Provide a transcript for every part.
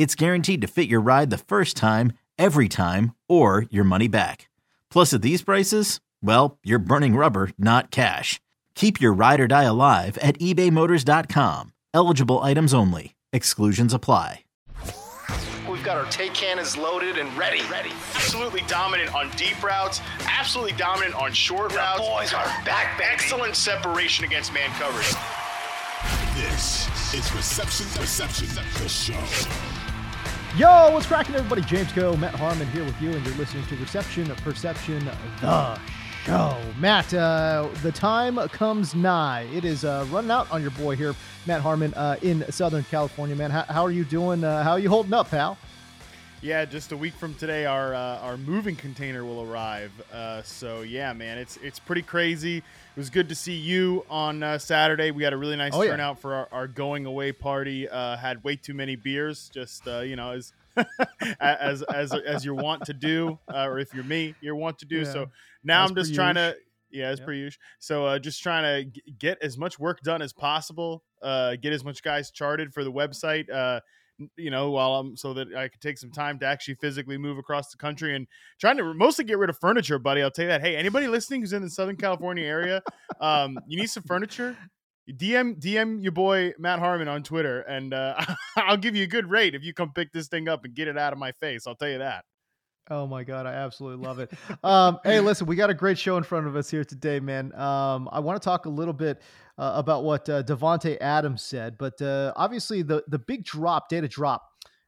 it's guaranteed to fit your ride the first time, every time, or your money back. Plus, at these prices, well, you're burning rubber, not cash. Keep your ride or die alive at ebaymotors.com. Eligible items only. Exclusions apply. We've got our take cannons loaded and ready. Ready. Absolutely dominant on deep routes. Absolutely dominant on short The routes. boys are back, baby. Excellent separation against man coverage. This is Reception Perception, the show. Yo, what's cracking, everybody? James Koh, Matt Harmon here with you, and you're listening to Reception of Perception, the show. Matt, uh, the time comes nigh. It is uh, running out on your boy here, Matt Harmon, uh, in Southern California. Man, how, how are you doing? Uh, how are you holding up, pal? Yeah, just a week from today, our uh, our moving container will arrive. Uh, so yeah, man, it's it's pretty crazy. It was good to see you on uh, Saturday. We had a really nice Oh, yeah. turnout for our, our going away party. Uh, had way too many beers, just uh, you know, as as as as you're want to do, uh, or if you're me, you're want to do. Yeah. So now I'm just trying to. Yeah, as Yep. per usual. So uh, just trying to g- get as much work done as possible. Uh, get as much guys charted for the website. You know, while I'm so that I could take some time to actually physically move across the country and trying to mostly get rid of furniture, buddy. I'll tell you that. Hey, anybody listening who's in the Southern California area, um, you need some furniture. DM DM your boy Matt Harmon on Twitter, and uh, I'll give you a good rate if you come pick this thing up and get it out of my face. I'll tell you that. Oh my god, I absolutely love it. Um, hey, listen, we got a great show in front of us here today, man. Um, I want to talk a little bit uh, about what uh, Davante Adams said, but uh, obviously the the big drop, data drop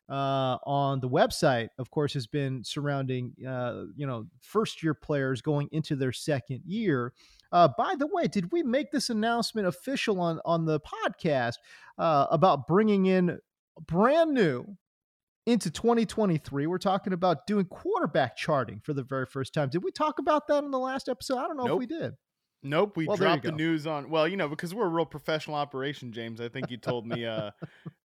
uh, on the website, of course, has been surrounding uh, you know first year players going into their second year. Uh, by the way, did we make this announcement official on on the podcast uh, about bringing in brand new into 2023? We're talking about doing quarterback charting for the very first time. Did we talk about that in the last episode? I don't know if we did. Nope, we Well, dropped the news on. Well, you know, because we're a real professional operation, James. I think you told me uh,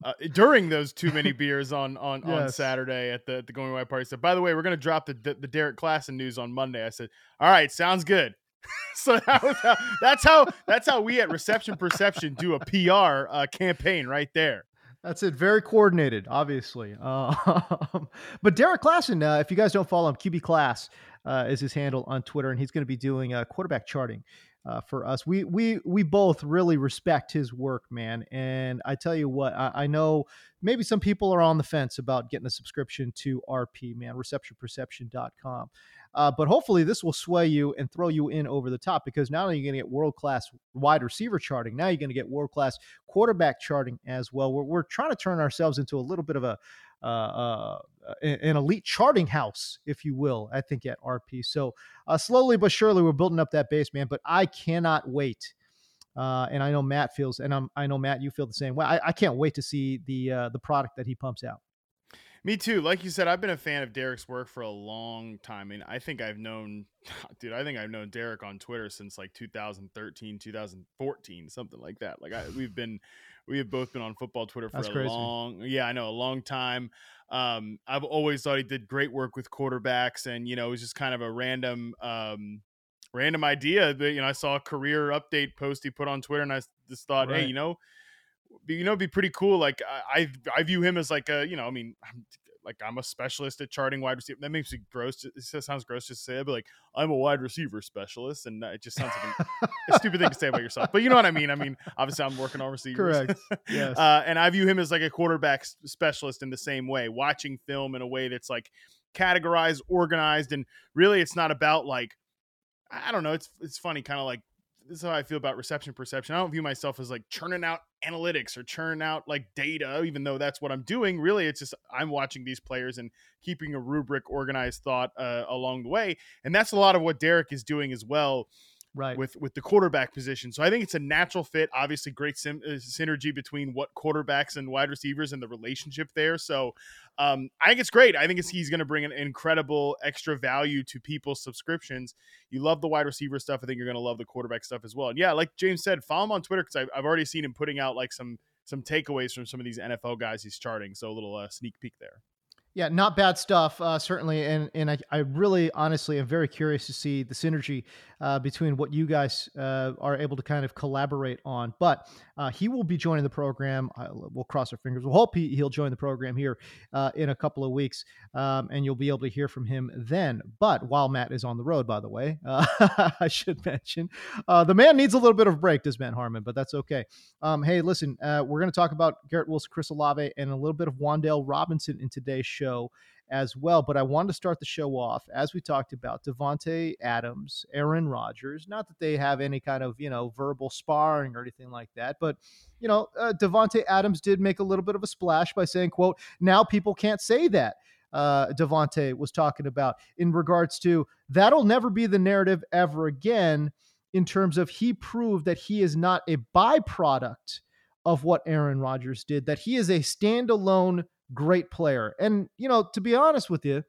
uh, during those too many beers on on, on Saturday at the at the going away party. Said, by the way, we're gonna drop the the Derrik Klassen news on Monday. I said, all right, sounds good. so that was how, that's how that's how we at Reception Perception do a PR uh, campaign right there. That's it. Very coordinated, obviously. Uh, but Derrik Klassen, uh, if you guys don't follow him, QB Class uh, is his handle on Twitter, and he's going to be doing uh, quarterback charting uh, for us. We we we both really respect his work, man. And I tell you what, I, I know maybe some people are on the fence about getting a subscription to RP, man, receptionperception.com. Uh, but hopefully this will sway you and throw you in over the top because not only are you going to get world class wide receiver charting, now you're going to get world class quarterback charting as well. We're, we're trying to turn ourselves into a little bit of a uh, uh, an elite charting house, if you will. I think at RP. So uh, slowly but surely, we're building up that base, man. But I cannot wait. Uh, and I know Matt feels, and I'm, I know Matt, you feel the same way. I, I can't wait to see the uh, the product that he pumps out. Me too. Like you said, I've been a fan of Derrik's work for a long time. I mean, I think I've known, dude, I think I've known Derrik on Twitter since like 2013, 2014, something like that. Like I, we've been, we have both been on football Twitter for That's a crazy. long, yeah, I know, a long time. Um, I've always thought he did great work with quarterbacks, and you know, it was just kind of a random, um, random idea that you know I saw a career update post he put on Twitter, and I just thought, hey, you know, you know, it'd be pretty cool. Like I, I, I view him as like a, you know, I mean, I'm like I'm a specialist at charting wide receiver. That makes me gross. It sounds gross to say, but like I'm a wide receiver specialist, and it just sounds like a stupid thing to say about yourself. But you know what I mean. I mean, obviously, I'm working on receivers. Correct. Yes. uh, and I view him as like a quarterback specialist in the same way, watching film in a way that's like categorized, organized, and really, it's not about like I don't know. It's it's funny, kind of like this is how I feel about reception perception. I don't view myself as like churning out analytics or churning out like data, even though that's what I'm doing. Really, it's just I'm watching these players and keeping a rubric, organized thought uh, along the way, and that's a lot of what Derrik is doing as well right with with the quarterback position. So I think it's a natural fit. Obviously, great sim- uh, synergy between what quarterbacks and wide receivers and the relationship there. So um, I think it's great. I think it's, he's going to bring an incredible extra value to people's subscriptions. You love the wide receiver stuff. I think you're going to love the quarterback stuff as well. And yeah, like James said, follow him on Twitter because I've, I've already seen him putting out like some some takeaways from some of these NFL guys he's charting. So a little uh, sneak peek there. Yeah, not bad stuff, uh, certainly, and and I, I really honestly am very curious to see the synergy uh, between what you guys uh, are able to kind of collaborate on. But uh, he will be joining the program. we'll cross our fingers. We'll hope he, he'll join the program here uh, in a couple of weeks, um, and you'll be able to hear from him then. But while Matt is on the road, by the way, uh, I should mention the man needs a little bit of a break, does Matt Harmon, but that's okay. Um, hey, listen, we're going to talk about Garrett Wilson, Chris Olave, and a little bit of Wan'Dale Robinson in today's show show as well. But I wanted to start the show off, as we talked about, Davante Adams, Aaron Rodgers. Not that they have any kind of, you know, verbal sparring or anything like that, but, you know, uh, Davante Adams did make a little bit of a splash by saying, quote, now people can't say that. Uh, Davante was talking about in regards to that'll never be the narrative ever again in terms of he proved that he is not a byproduct of what Aaron Rodgers did, that he is a standalone great player. And, you know, to be honest with you,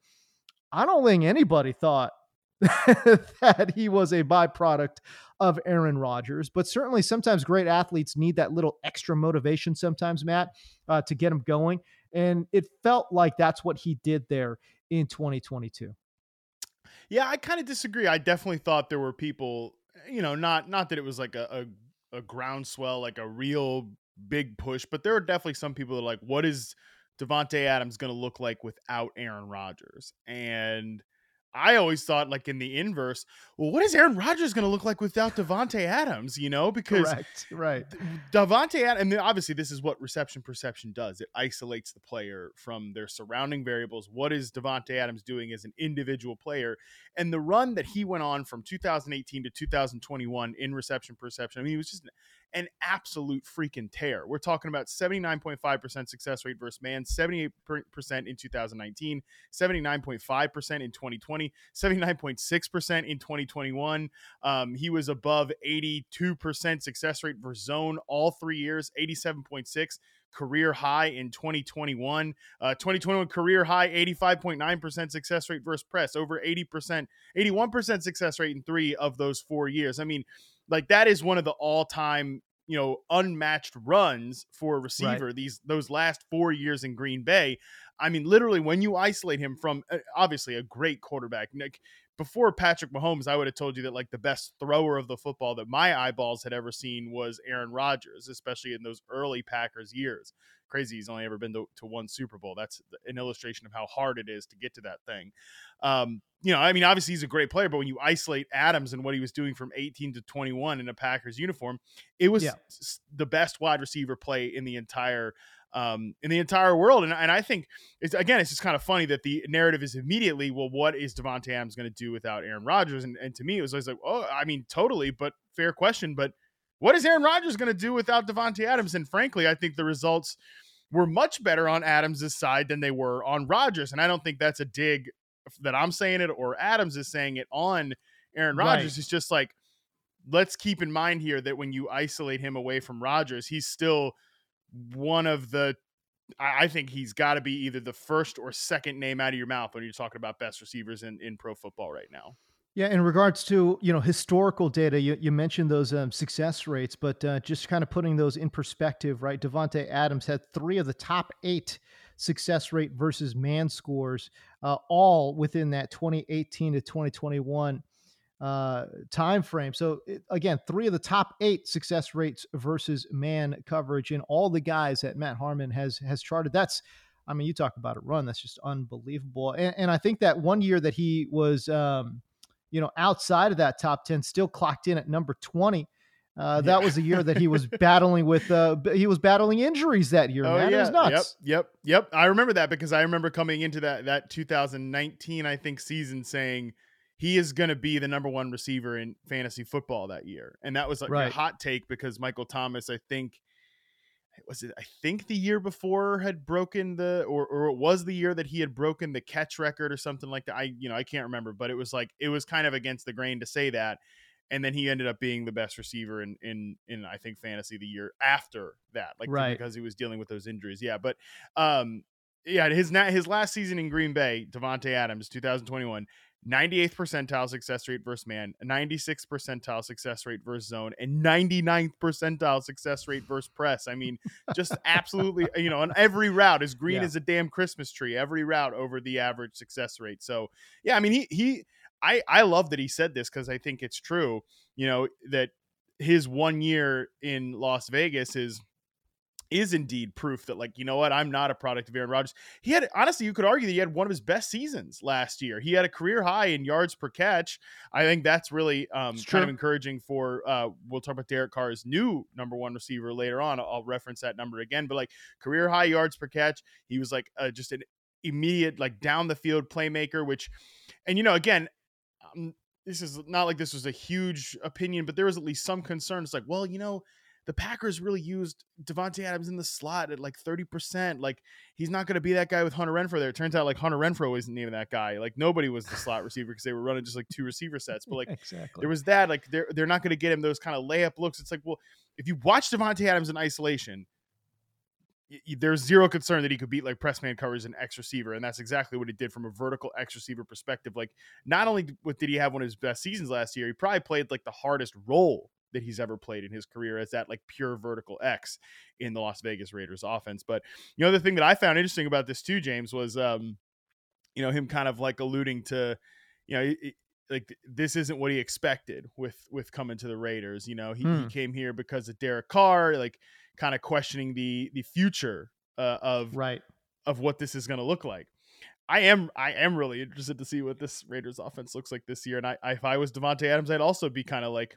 I don't think anybody thought that he was a byproduct of Aaron Rodgers, but certainly sometimes great athletes need that little extra motivation sometimes, Matt, uh, to get them going. And it felt like that's what he did there in 2022. Yeah, I kind of disagree. I definitely thought there were people, you know, not not that it was like a, a, a groundswell, like a real big push, but there are definitely some people that are like, what is Davante Adams going to look like without Aaron Rodgers? And I always thought, like in the inverse, well, what is Aaron Rodgers going to look like without Davante Adams? You know, because Correct. right, Davante Adams, and obviously this is what reception perception does. It isolates the player from their surrounding variables. What is Davante Adams doing as an individual player? And the run that he went on from 2018 to 2021 in reception perception, I mean, he was just an absolute freaking tear. We're talking about 79.5% success rate versus man, 78% in 2019, 79.5% in 2020, 79.6% in 2021. Um, he was above 82% success rate versus zone all three years, 87.6 career high in 2021. Uh, 2021 career high 85.9% success rate versus press, over 80%, 81% success rate in three of those four years. I mean, like that is one of the all-time you know unmatched runs for a receiver right. these those last four years in green bay i mean literally when you isolate him from uh, obviously a great quarterback nick before patrick mahomes i would have told you that like the best thrower of the football that my eyeballs had ever seen was aaron rodgers especially in those early packers years. Crazy he's only ever been to, to one super bowl. That's an illustration of how hard it is to get to that thing. Um, you know, I mean, obviously he's a great player, but when you isolate Adams and what he was doing from 18 to 21 in a Packers uniform, it was yeah. the best wide receiver play in the entire um, in the entire world. And, and I think it's again, it's just kind of funny that the narrative is immediately, well, what is Davante Adams going to do without Aaron Rodgers? And, and to me, it was always like, oh, I mean, totally, but fair question. But what is Aaron Rodgers going to do without Davante Adams? And frankly, I think the results were much better on Adams' side than they were on Rodgers. And I don't think that's a dig that I'm saying it or Adams is saying it on Aaron Rodgers. Right. It's just like, let's keep in mind here that when you isolate him away from Rodgers, he's still one of the I think he's got to be either the first or second name out of your mouth when you're talking about best receivers in, in pro football right now. Yeah, in regards to you know historical data, you, you mentioned those um, success rates, but uh, just kind of putting those in perspective, right? Davante Adams had three of the top eight success rate versus man scores, uh, all within that 2018 to 2021 uh, time frame. So it, again, three of the top eight success rates versus man coverage in all the guys that Matt Harmon has has charted. That's I mean, you talk about a run that's just unbelievable. And, and I think that one year that he was, um, you know, outside of that top 10, still clocked in at number 20. Uh, that was a year that he was battling with, uh, he was battling injuries that year. Oh man. It yeah, was nuts. yep, yep, yep. I remember that because I remember coming into that that 2019, I think, season saying he is going to be the number one receiver in fantasy football that year, and that was like Right. a hot take because Michael Thomas, I think, was it? I think the year before had broken the, or or it was the year that he had broken the catch record or something like that. I you know I can't remember, but it was like it was kind of against the grain to say that. And then he ended up being the best receiver in in in I think fantasy the year after that, like Right. because he was dealing with those injuries. Yeah, but um, yeah, his his last season in Green Bay, Davante Adams, 2021, 98th percentile success rate versus man, 96th percentile success rate versus zone, and 99th percentile success rate versus press. I mean, just absolutely, you know, on every route as green Yeah. as a damn Christmas tree, every route over the average success rate. So, yeah, I mean, he he I I love that he said this because I think it's true. You know that his one year in Las Vegas is is indeed proof that like you know what I'm not a product of Aaron Rodgers. He had honestly you could argue that he had one of his best seasons last year. He had a career high in yards per catch. I think that's really um, kind of encouraging for. Uh, we'll talk about Derek Carr's new number one receiver later on. I'll, I'll reference that number again, but like career high yards per catch, he was like uh, just an immediate like down the field playmaker. Which, and you know again. Um, this is not like this was a huge opinion, but there was at least some concern. It's like, well, you know, the Packers really used Davante Adams in the slot at like 30%. Like, he's not going to be that guy with Hunter Renfrow there. It turns out, like, Hunter Renfrow isn't even that guy. Like, nobody was the slot receiver because they were running just like two receiver sets. But, like, exactly. there was that. Like, they're, they're not going to get him those kind of layup looks. It's like, well, if you watch Davante Adams in isolation, y- y- there's zero concern that he could beat like press man covers and X receiver, and that's exactly what he did from a vertical X receiver perspective. Like, not only did he have one of his best seasons last year, he probably played like the hardest role that he's ever played in his career as that like pure vertical X in the Las Vegas Raiders offense. But you know, the thing that I found interesting about this too, James, was um, you know, him kind of like alluding to, you know, it- like this isn't what he expected with with coming to the Raiders. You know, he, he Hmm. came here because of Derek Carr, like kind of questioning the the future uh, of right. of what this is going to look like. I am I am really interested to see what this Raiders offense looks like this year. And I, I if I was Davante Adams, I'd also be kind of like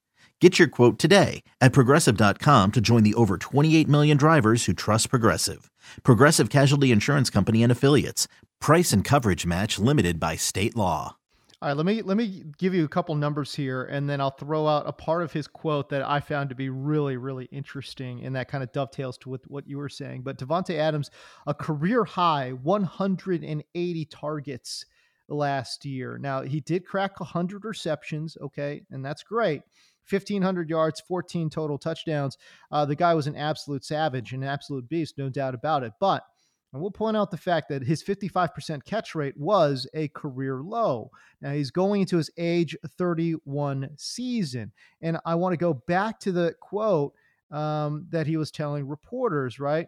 Get your quote today at progressive.com to join the over 28 million drivers who trust Progressive. Progressive Casualty Insurance Company and Affiliates. Price and coverage match limited by state law. All right, let me let me give you a couple numbers here, and then I'll throw out a part of his quote that I found to be really, really interesting, and that kind of dovetails to with what you were saying. But Davante Adams, a career high 180 targets last year. Now he did crack 100 receptions, okay, and that's great. 1,500 yards, 14 total touchdowns. Uh, the guy was an absolute savage, an absolute beast, no doubt about it. But I will point out the fact that his 55% catch rate was a career low. Now he's going into his age 31 season. And I want to go back to the quote um, that he was telling reporters, right?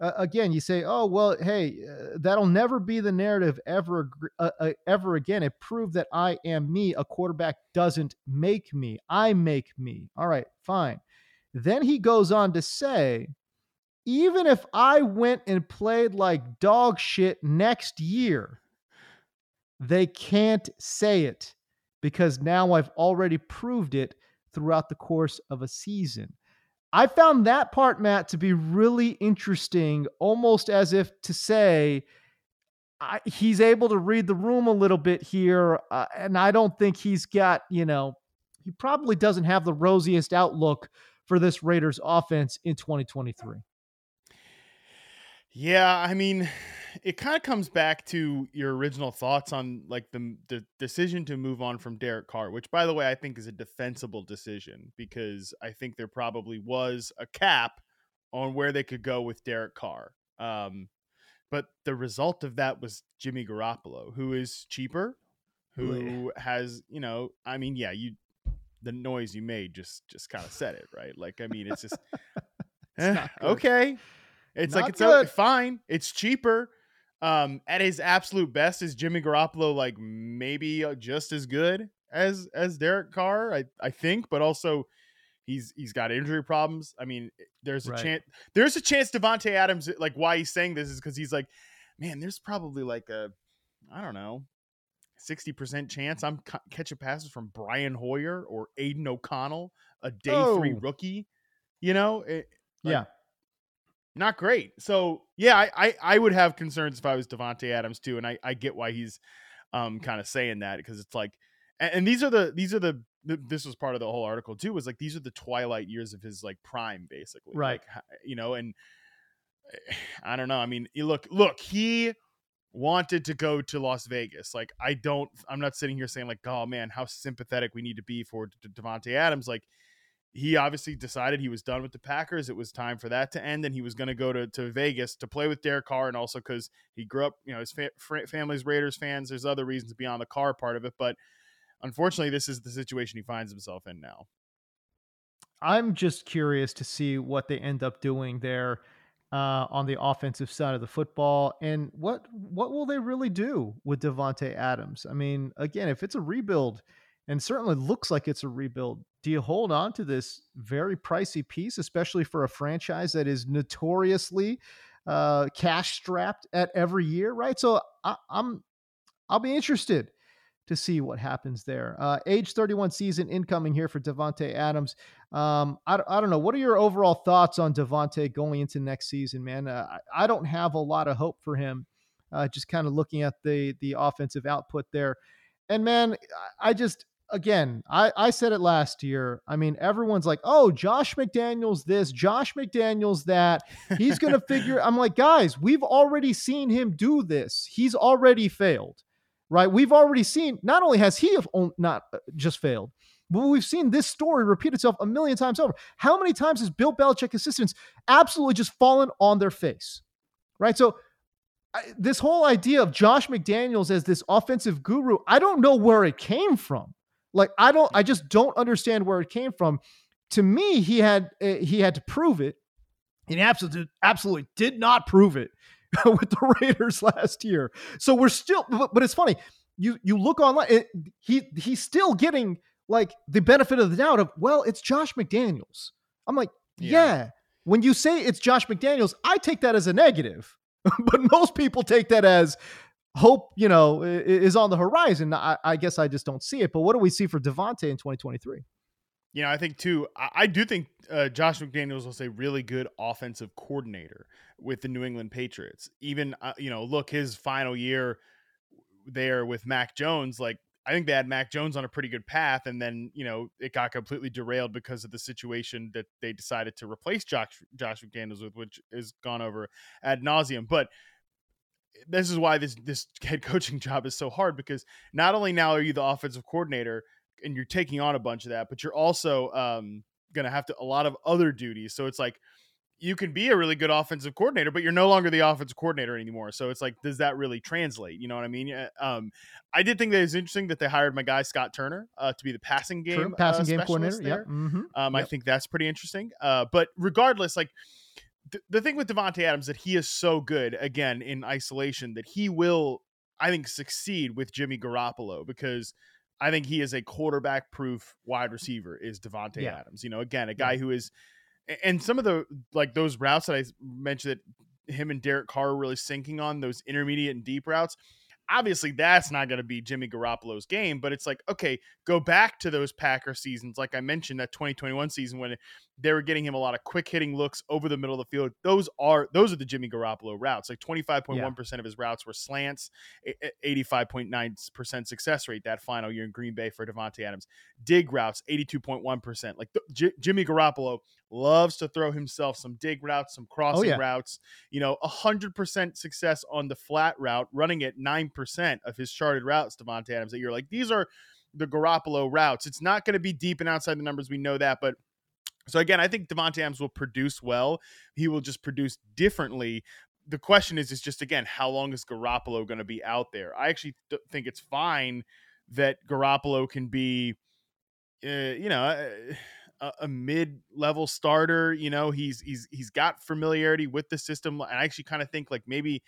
Uh, again, you say, "Oh well, hey, uh, that'll never be the narrative ever, uh, uh, ever again." It proved that I am me. A quarterback doesn't make me; I make me. All right, fine. Then he goes on to say, even if I went and played like dog shit next year, they can't say it because now I've already proved it throughout the course of a season. I found that part, Matt, to be really interesting, almost as if to say, I, he's able to read the room a little bit here. Uh, and I don't think he's got, you know, he probably doesn't have the rosiest outlook for this Raiders offense in 2023. Yeah, I mean, it kind of comes back to your original thoughts on like the the decision to move on from Derek Carr, which by the way I think is a defensible decision because I think there probably was a cap on where they could go with Derek Carr. Um, but the result of that was Jimmy Garoppolo, who is cheaper, who has, you know, I mean, yeah, you the noise you made just just kind of said it, right? Like, I mean, it's just eh, okay. It's Not like it's good. fine. It's cheaper. Um, at his absolute best, is Jimmy Garoppolo like maybe uh, just as good as as Derek Carr? I I think, but also he's he's got injury problems. I mean, there's a Right. chance there's a chance Davante Adams like why he's saying this is because he's like, man, there's probably like a I don't know. 60% chance I'm ca- catching passes from Brian Hoyer or Aidan O'Connell, a day three rookie. You know, it, like, yeah. Not great. So yeah, I, I I would have concerns if I was Davante Adams too, and I I get why he's um kind of saying that because it's like, and, and these are the these are the this was part of the whole article too was like these are the twilight years of his like prime basically Right. like, you know and eh, I don't know I mean look look he wanted to go to Las Vegas like I don't I'm not sitting here saying like oh man how sympathetic we need to be for D- Davante Adams like he obviously decided he was done with the Packers. It was time for that to end, and he was going to go to to Vegas to play with Derek Carr, and also because he grew up, you know, his fa- family's Raiders fans. There's other reasons beyond the Carr part of it, but unfortunately, this is the situation he finds himself in now. I'm just curious to see what they end up doing there uh, on the offensive side of the football, and what what will they really do with Davante Adams? I mean, again, if it's a rebuild, and certainly looks like it's a rebuild, do you hold on to this very pricey piece, especially for a franchise that is notoriously uh, cash strapped at every year, right? So I, I'm I'll be interested to see what happens there. Uh, age 31 season incoming here for Davante Adams. Um, I, I don't know. What are your overall thoughts on Davante going into next season, man? Uh, I, I don't have a lot of hope for him. Uh, just kind of looking at the the offensive output there, and man, I, I just again, I, I said it last year. I mean, everyone's like, "Oh, Josh McDaniels this, Josh McDaniels that." He's going to figure. I'm like, guys, we've already seen him do this. He's already failed right? We've already seen, not only has he not uh, just failed, but we've seen this story repeat itself a million times over. How many times has Bill Belichick assistants absolutely just fallen on their face, right? So, I, this whole idea of Josh McDaniels as this offensive guru, I don't know where it came from. Like, I don't, I just don't understand where it came from. To me, he had uh, he had to prove it. And he absolutely, absolutely did not prove it with the Raiders last year. So we're still, but, but it's funny. You you look online, it, he he's still getting like the benefit of the doubt of well, it's Josh McDaniels. I'm like, Yeah. yeah. When you say it's Josh McDaniels, I take that as a negative, but most people take that as hope. You know, is on the horizon. I, I guess I just don't see it. But what do we see for Davante in 2023? You know, I think too. I, I do think uh, Josh McDaniels was a really good offensive coordinator with the New England Patriots. Even uh, you know, look his final year there with Mac Jones. Like I think they had Mac Jones on a pretty good path, and then you know it got completely derailed because of the situation that they decided to replace Josh Josh McDaniels with, which is gone over ad nauseum. But this is why this this head coaching job is so hard because not only now are you the offensive coordinator and you're taking on a bunch of that, but you're also um, going to have to a lot of other duties. So it's like you can be a really good offensive coordinator, but you're no longer the offensive coordinator anymore. So it's like, does that really translate? You know what I mean? Um, I did think that it was interesting that they hired my guy Scott Turner uh, to be the passing game True. Passing uh, game coordinator. there. Yeah. hmm Um, I think that's pretty interesting. Uh, but regardless, like th- the thing with Davante Adams that he is so good again in isolation that he will, I think, succeed with Jimmy Garoppolo because I think he is a quarterback proof wide receiver. Is Davante Yeah. Adams? You know, again, a guy who is, and some of the like those routes that I mentioned that him and Derek Carr are really syncing on those intermediate and deep routes. Obviously, that's not going to be Jimmy Garoppolo's game, but it's like, okay, go back to those Packer seasons. Like I mentioned, that 2021 season when they were getting him a lot of quick hitting looks over the middle of the field. Those are those are the Jimmy Garoppolo routes. Like 25.1% of his routes were slants, e- e- 85.9% success rate that final year in Green Bay for Davante Adams. Dig routes, 82.1%. Like the, J- Jimmy Garoppolo loves to throw himself some dig routes, some crossing yeah. routes. You know, 100% success on the flat route, running at 9% of his charted routes, Davante Adams, that you're like, these are the Garoppolo routes. It's not going to be deep and outside the numbers. We know that, but so again, I think Davante Adams will produce well. He will just produce differently. The question is, is just again, how long is Garoppolo going to be out there? I actually th- think it's fine that Garoppolo can be, uh, you know, a, a mid-level starter. You know, he's he's he's got familiarity with the system, and I actually kind of think like maybe.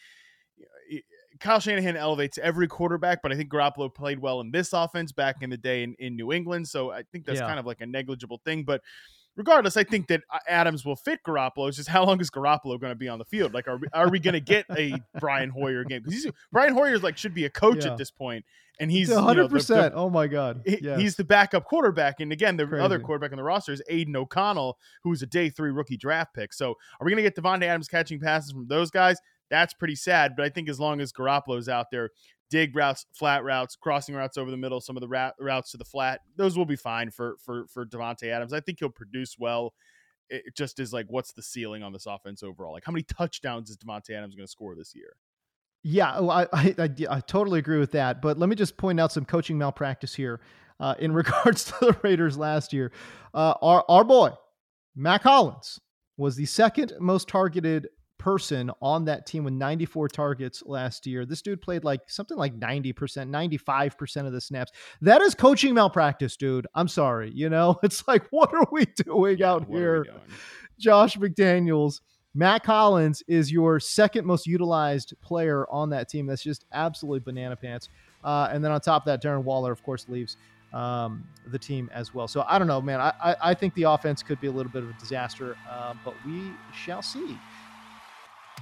Kyle Shanahan elevates every quarterback, but I think Garoppolo played well in this offense back in the day in, in New England. So I think that's Yeah. kind of like a negligible thing. But regardless, I think that uh, Adams will fit Garoppolo. It's just how long is Garoppolo going to be on the field? Like, are we, are we going to get a Brian Hoyer game? Because Brian Hoyer's like should be a coach Yeah. at this point, and he's know, hundred percent. Oh my god. Yes. He's the backup quarterback. And again, the other quarterback on the roster is Aidan O'Connell, who's a day three rookie draft pick. So are we going to get Davante Adams catching passes from those guys? That's pretty sad. But I think as long as Garoppolo's out there, dig routes, flat routes, crossing routes over the middle, some of the routes to the flat, those will be fine for for for Davante Adams. I think he'll produce well. It just is like, what's the ceiling on this offense overall? Like, how many touchdowns is Davante Adams going to score this year? Yeah, oh, I, I, I, I totally agree with that. But let me just point out some coaching malpractice here uh, in regards to the Raiders last year. Uh, our, our boy, Mack Hollins, was the second most targeted person on that team with 94 targets last year. This dude played like something like 90%, 95% of the snaps. That is coaching malpractice, dude. I'm sorry. You know, it's like, what are we doing out here? Josh McDaniels. Mack Hollins is your second most utilized player on that team. That's just absolutely banana pants. Uh, and then on top of that, Darren Waller, of course, leaves um, the team as well. So I don't know, man. I, I, I think the offense could be a little bit of a disaster, uh, but we shall see.